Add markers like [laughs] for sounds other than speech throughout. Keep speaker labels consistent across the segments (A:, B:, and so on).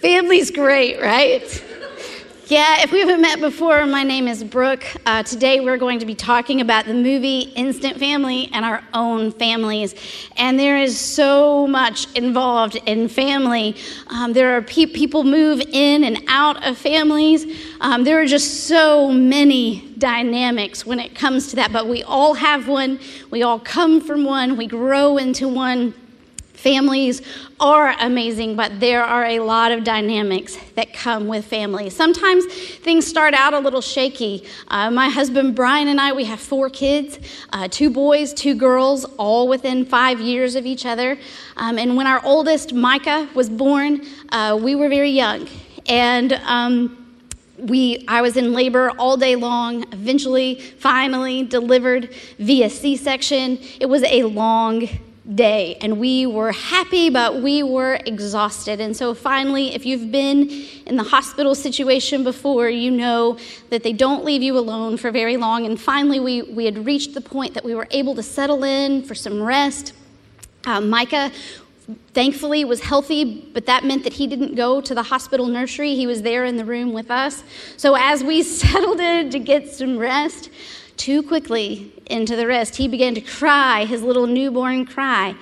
A: Family's great, right? Yeah, if we haven't met before, my name is Brooke. Uh, today we're going to be talking about the movie Instant Family and our own families. And there is so much involved in family. Um, there are pe- people move in and out of families. Um, there are just so many dynamics when it comes to that. But we all have one, we all come from one, we grow into one. Families are amazing, but there are a lot of dynamics that come with families. Sometimes things start out a little shaky. Uh, my husband Brian and I, we have four kids uh, two boys, two girls, all within five years of each other. Um, and when our oldest, Micah, was born, uh, we were very young. And um, we, I was in labor all day long, eventually, finally delivered via C section. It was a long day and we were happy but we were exhausted. And so finally if you've been in the hospital situation before you know that they don't leave you alone for very long. And finally we, we had reached the point that we were able to settle in for some rest. Uh, micah thankfully was healthy but that meant that he didn't go to the hospital nursery. He was there in the room with us. So as we [laughs] settled in to get some rest too quickly into the rest. He began to cry, his little newborn cry.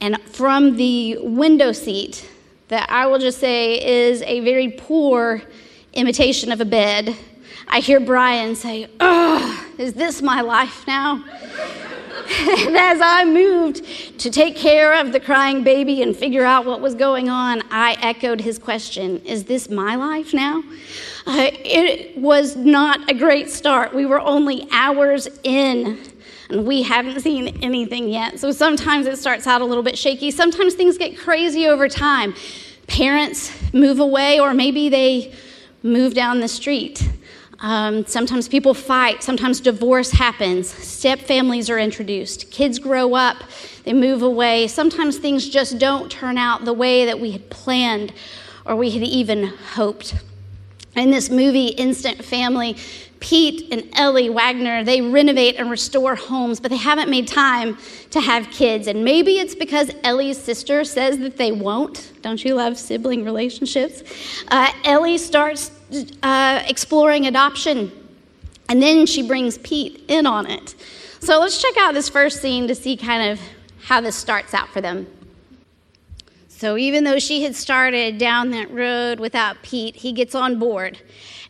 A: And from the window seat, that I will just say is a very poor imitation of a bed, I hear Brian say, Ugh, is this my life now? [laughs] and as I moved to take care of the crying baby and figure out what was going on, I echoed his question Is this my life now? Uh, it was not a great start. We were only hours in and we haven't seen anything yet. So sometimes it starts out a little bit shaky. Sometimes things get crazy over time. Parents move away, or maybe they move down the street. Um, sometimes people fight. Sometimes divorce happens. Step families are introduced. Kids grow up. They move away. Sometimes things just don't turn out the way that we had planned or we had even hoped. In this movie, Instant Family, Pete and Ellie Wagner, they renovate and restore homes, but they haven't made time to have kids. And maybe it's because Ellie's sister says that they won't. Don't you love sibling relationships? Uh, Ellie starts uh, exploring adoption, and then she brings Pete in on it. So let's check out this first scene to see kind of how this starts out for them. So even though she had started down that road without Pete, he gets on board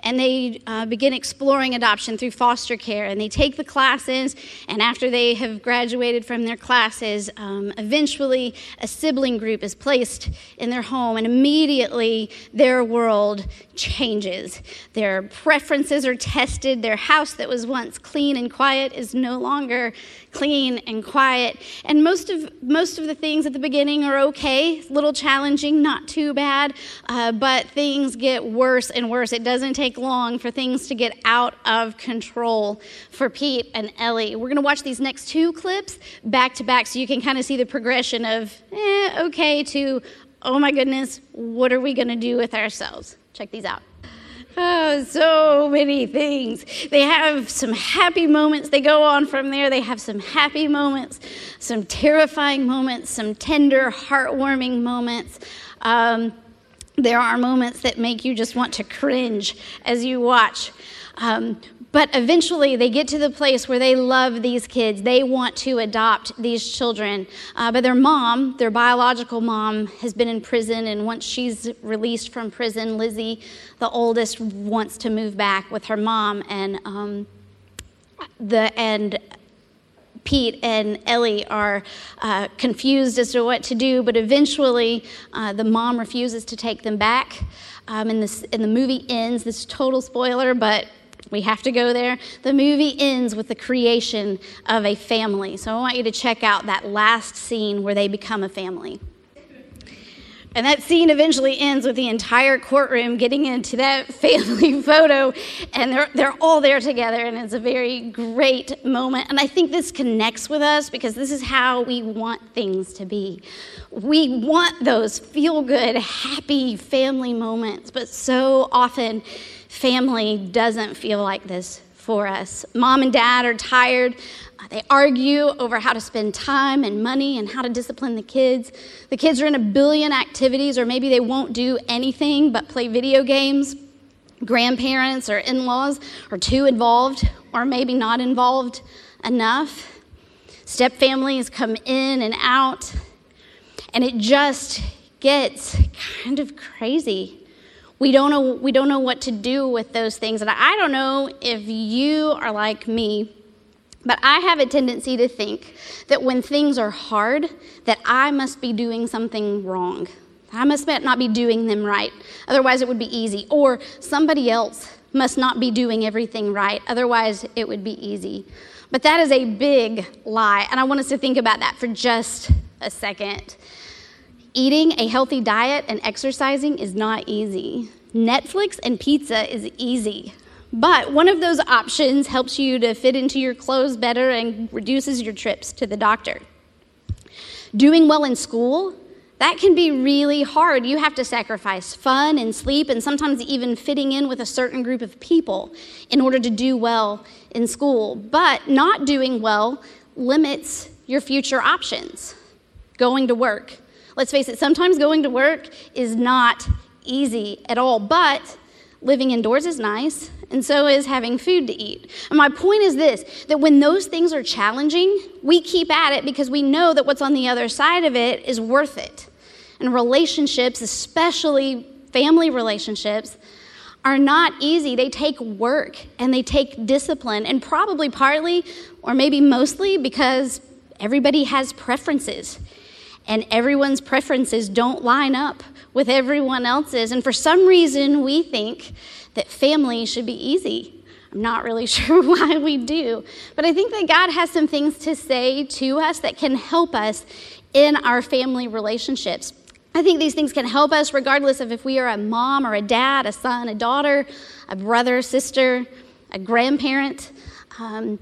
A: and they uh, begin exploring adoption through foster care. And they take the classes, and after they have graduated from their classes, um, eventually a sibling group is placed in their home, and immediately their world changes. Their preferences are tested. Their house that was once clean and quiet is no longer clean and quiet. And most of most of the things at the beginning are okay, little challenging, not too bad, uh, but things get worse and worse. It doesn't take long for things to get out of control for Pete and Ellie. We're going to watch these next two clips back to back, so you can kind of see the progression of eh, okay to oh my goodness, what are we going to do with ourselves? Check these out. Oh, so many things. They have some happy moments. They go on from there. They have some happy moments, some terrifying moments, some tender, heartwarming moments. Um, there are moments that make you just want to cringe as you watch. Um, but eventually, they get to the place where they love these kids. They want to adopt these children. Uh, but their mom, their biological mom, has been in prison. And once she's released from prison, Lizzie, the oldest, wants to move back with her mom. And um, the and Pete and Ellie are uh, confused as to what to do, but eventually uh, the mom refuses to take them back. Um, and, this, and the movie ends, this total spoiler, but we have to go there. The movie ends with the creation of a family. So I want you to check out that last scene where they become a family. And that scene eventually ends with the entire courtroom getting into that [laughs] family photo, and they're, they're all there together, and it's a very great moment. And I think this connects with us because this is how we want things to be. We want those feel good, happy family moments, but so often family doesn't feel like this for us. Mom and dad are tired. Uh, they argue over how to spend time and money and how to discipline the kids. The kids are in a billion activities, or maybe they won't do anything but play video games. Grandparents or in laws are too involved, or maybe not involved enough. Step families come in and out, and it just gets [laughs] kind of crazy. We don't know, we don't know what to do with those things. And I don't know if you are like me, but I have a tendency to think that when things are hard, that I must be doing something wrong. I must not be doing them right. Otherwise, it would be easy. Or somebody else must not be doing everything right. Otherwise, it would be easy. But that is a big lie. And I want us to think about that for just a second. Eating a healthy diet and exercising is not easy. Netflix and pizza is easy. But one of those options helps you to fit into your clothes better and reduces your trips to the doctor. Doing well in school, that can be really hard. You have to sacrifice fun and sleep and sometimes even fitting in with a certain group of people in order to do well in school. But not doing well limits your future options. Going to work, Let's face it, sometimes going to work is not easy at all, but living indoors is nice, and so is having food to eat. And my point is this that when those things are challenging, we keep at it because we know that what's on the other side of it is worth it. And relationships, especially family relationships, are not easy. They take work and they take discipline, and probably partly, or maybe mostly, because everybody has preferences and everyone's preferences don't line up with everyone else's. And for some reason, we think that family should be easy. I'm not really [laughs] sure why we do, but I think that God has some things to say to us that can help us in our family relationships. I think these things can help us regardless of if we are a mom or a dad, a son, a daughter, a brother, sister, a grandparent. Um,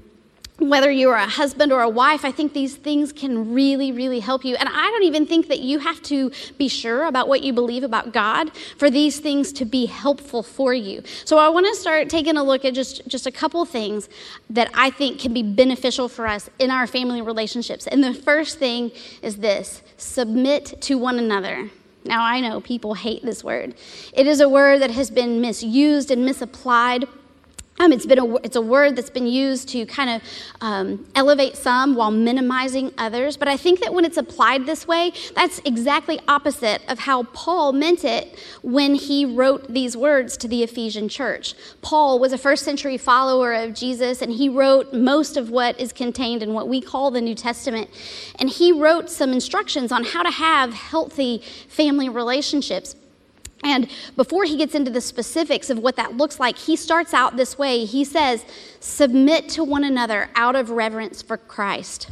A: whether you are a husband or a wife, I think these things can really, really help you. And I don't even think that you have to be sure about what you believe about God for these things to be helpful for you. So I want to start taking a look at just, just a couple things that I think can be beneficial for us in our family relationships. And the first thing is this submit to one another. Now, I know people hate this word. It is a word that has been misused and misapplied um, it's been a, it's a word that's been used to kind of um, elevate some while minimizing others. But I think that when it's applied this way, that's exactly opposite of how Paul meant it when he wrote these words to the Ephesian church. Paul was a first century follower of Jesus, and he wrote most of what is contained in what we call the New Testament. And he wrote some instructions on how to have healthy family relationships. And before he gets into the specifics of what that looks like, he starts out this way. He says, Submit to one another out of reverence for Christ.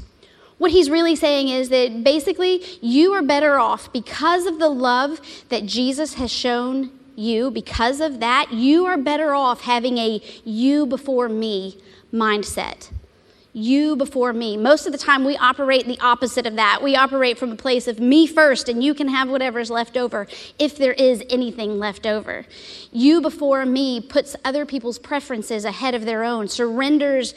A: What he's really saying is that basically you are better off because of the love that Jesus has shown you. Because of that, you are better off having a you before me mindset you before me. Most of the time, we operate the opposite of that. We operate from a place of me first, and you can have whatever's left over, if there is anything left over. You before me puts other people's preferences ahead of their own, surrenders.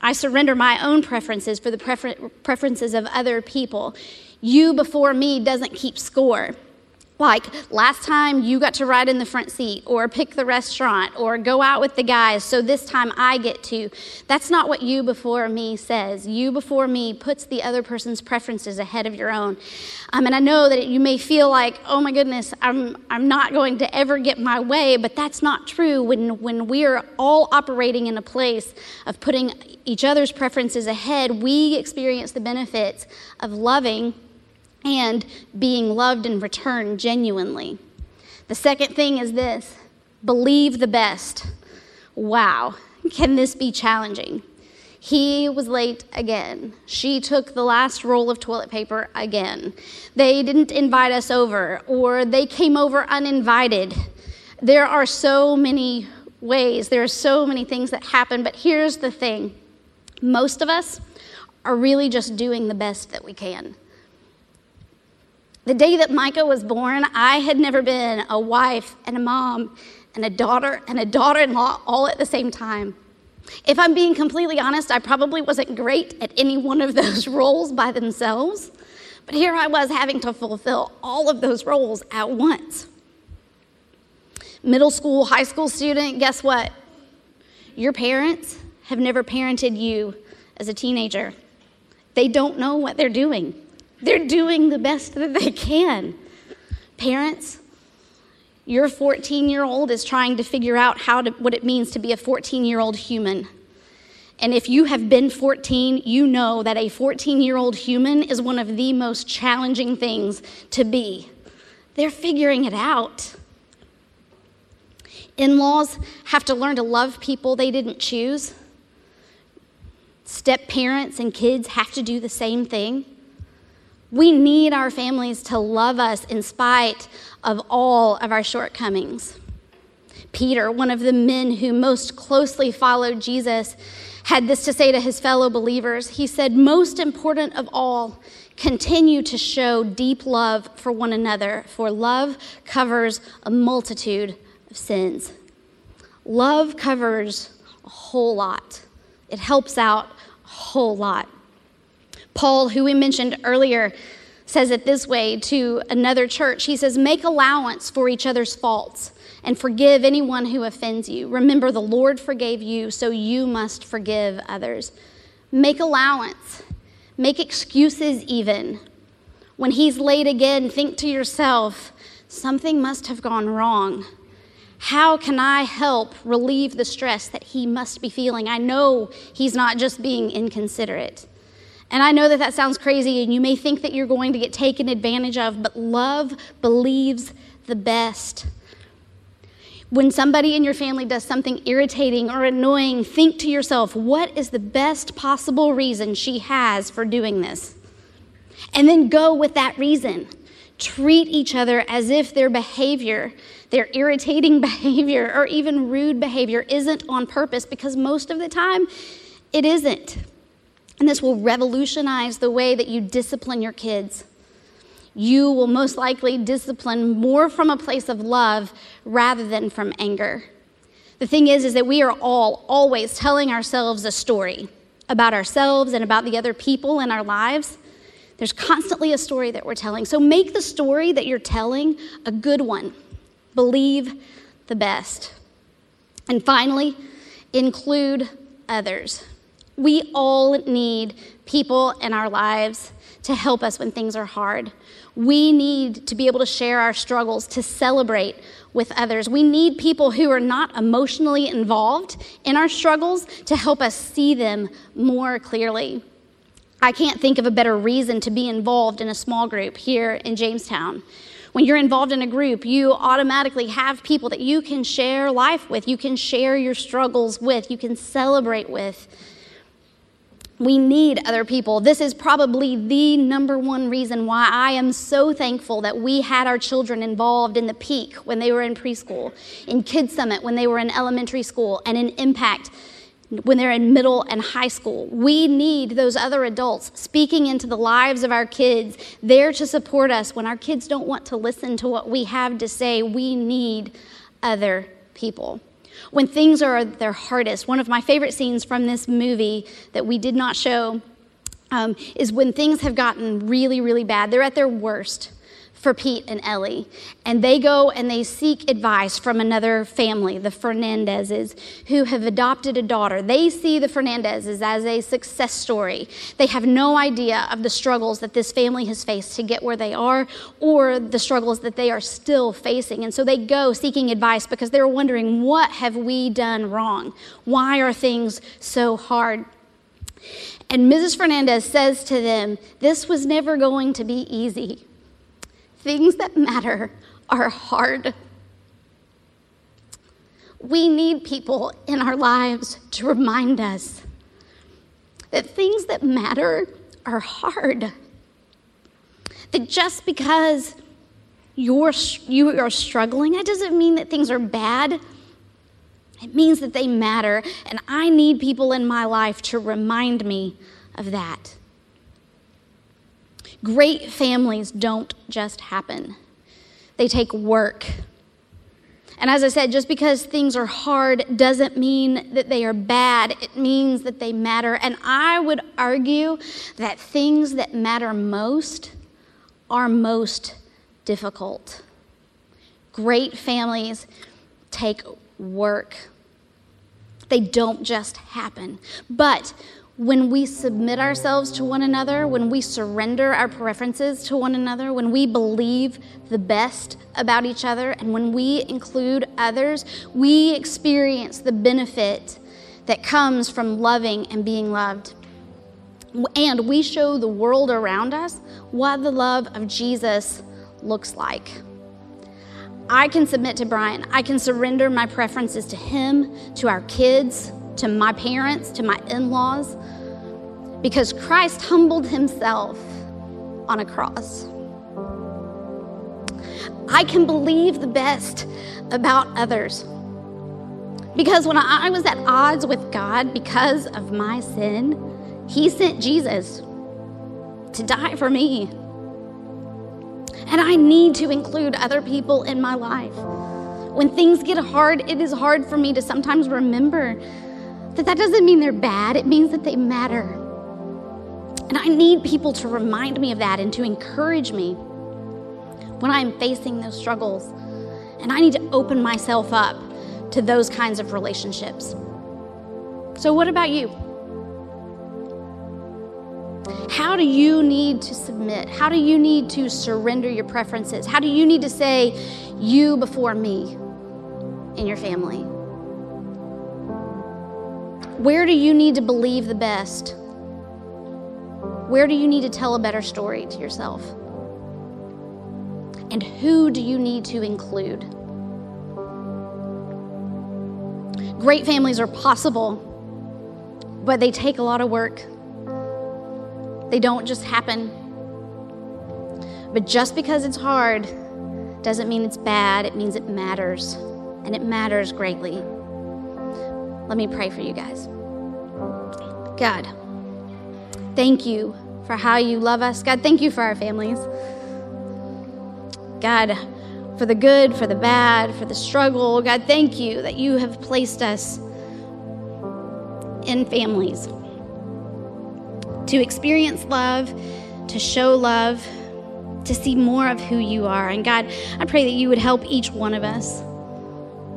A: I surrender my own preferences for the prefer- preferences of other people. You before me doesn't keep score. Like last time you got to ride in the front seat or pick the restaurant or go out with the guys, so this time I get to. That's not what you before me says. You before me puts the other person's preferences ahead of your own. Um, and I know that you may feel like, oh my goodness, I'm, I'm not going to ever get my way, but that's not true when, when we're all operating in a place of putting each other's preferences ahead. We experience the benefits of loving and being loved in return genuinely. The second thing is this believe the best. Wow, can this be challenging? He was late again. She took the last roll of toilet paper again. They didn't invite us over, or they came over uninvited. There are so many ways, there are so many things that happen, but here's the thing most of us are really just doing the best that we can. The day that Micah was born, I had never been a wife and a mom and a daughter and a daughter in law all at the same time. If I'm being completely honest, I probably wasn't great at any one of those [laughs] roles by themselves. But here I was having to fulfill all of those roles at once. Middle school, high school student, guess what? Your parents have never parented you as a teenager. They don't know what they're doing. They're doing the best that they can. Parents, your 14 year old is trying to figure out how to, what it means to be a 14 year old human. And if you have been 14, you know that a 14 year old human is one of the most challenging things to be. They're figuring it out. In laws have to learn to love people they didn't choose. Step parents and kids have to do the same thing. We need our families to love us in spite of all of our shortcomings. Peter, one of the men who most closely followed Jesus, had this to say to his fellow believers. He said, Most important of all, continue to show deep love for one another, for love covers a multitude of sins. Love covers a whole lot, it helps out a whole lot. Paul, who we mentioned earlier, says it this way to another church. He says, Make allowance for each other's faults and forgive anyone who offends you. Remember, the Lord forgave you, so you must forgive others. Make allowance, make excuses even. When he's late again, think to yourself, something must have gone wrong. How can I help relieve the stress that he must be feeling? I know he's not just being inconsiderate. And I know that that sounds crazy, and you may think that you're going to get taken advantage of, but love believes the best. When somebody in your family does something irritating or annoying, think to yourself, what is the best possible reason she has for doing this? And then go with that reason. Treat each other as if their behavior, their irritating [laughs] behavior, or even rude behavior isn't on purpose because most of the time it isn't. And this will revolutionize the way that you discipline your kids you will most likely discipline more from a place of love rather than from anger. The thing is is that we are all always telling ourselves a story about ourselves and about the other people in our lives. There's constantly a story that we're telling. So make the story that you're telling a good one. Believe the best. And finally, include others. We all need people in our lives to help us when things are hard. We need to be able to share our struggles, to celebrate with others. We need people who are not emotionally involved in our struggles to help us see them more clearly. I can't think of a better reason to be involved in a small group here in Jamestown. When you're involved in a group, you automatically have people that you can share life with, you can share your struggles with, you can celebrate with. We need other people. This is probably the number one reason why I am so thankful that we had our children involved in the peak when they were in preschool, in Kids Summit when they were in elementary school, and in Impact when they're in middle and high school. We need those other adults speaking into the lives of our kids, there to support us when our kids don't want to listen to what we have to say. We need other people when things are at their hardest. One of my favorite scenes from this movie that we did not show um, is when things have gotten really, really bad. They're at their worst for Pete and Ellie. And they go and they seek advice from another family, the Fernandezes, who have adopted a daughter. They see the Fernandezes as a success story. They have no idea of the struggles that this family has faced to get where they are or the struggles that they are still facing. And so they go seeking advice because they're wondering, what have we done wrong? Why are things so hard? And Mrs. Fernandez says to them, This was never going to be easy. Things that matter are hard. We need people in our lives to remind us that things that matter are hard. That just because you're, you are struggling, that doesn't mean that things are bad. It means that they matter, and I need people in my life to remind me of that. Great families don't just happen, they take work. And as I said, just because things are hard doesn't mean that they are bad. It means that they matter. And I would argue that things that matter most are most difficult. Great families take work, they don't just happen. But when we submit ourselves to one another, when we surrender our preferences to one another, when we believe the best about each other, and when we include others, we experience the benefit that comes from loving and being loved. And we show the world around us what the love of Jesus looks like. I can submit to Brian. I can surrender my preferences to him, to our kids, to my parents, to my in laws, because Christ humbled himself on a cross. I can believe the best about others. Because when I was at odds with God because of my sin, He sent Jesus to die for me. And I need to include other people in my life. When things get hard, it is hard for me to sometimes remember that that doesn't mean they're bad, it means that they matter. And I need people to remind me of that and to encourage me when I'm facing those struggles. And I need to open myself up to those kinds of relationships. So, what about you? How do you need to submit? How do you need to surrender your preferences? How do you need to say you before me in your family? Where do you need to believe the best? Where do you need to tell a better story to yourself? And who do you need to include? Great families are possible, but they take a lot of work. They don't just happen. But just because it's hard doesn't mean it's bad, it means it matters, and it matters greatly. Let me pray for you guys. God, thank you for how you love us. God, thank you for our families. God, for the good, for the bad, for the struggle. God, thank you that you have placed us in families to experience love, to show love, to see more of who you are. And God, I pray that you would help each one of us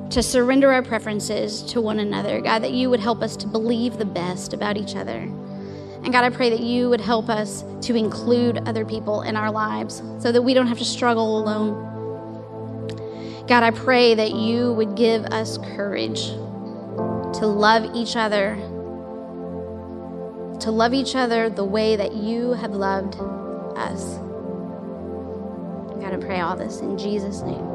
A: to surrender our preferences to one another. God, that you would help us to believe the best about each other. And God, I pray that you would help us to include other people in our lives so that we don't have to struggle alone. God, I pray that you would give us courage to love each other, to love each other the way that you have loved us. God, I pray all this in Jesus' name.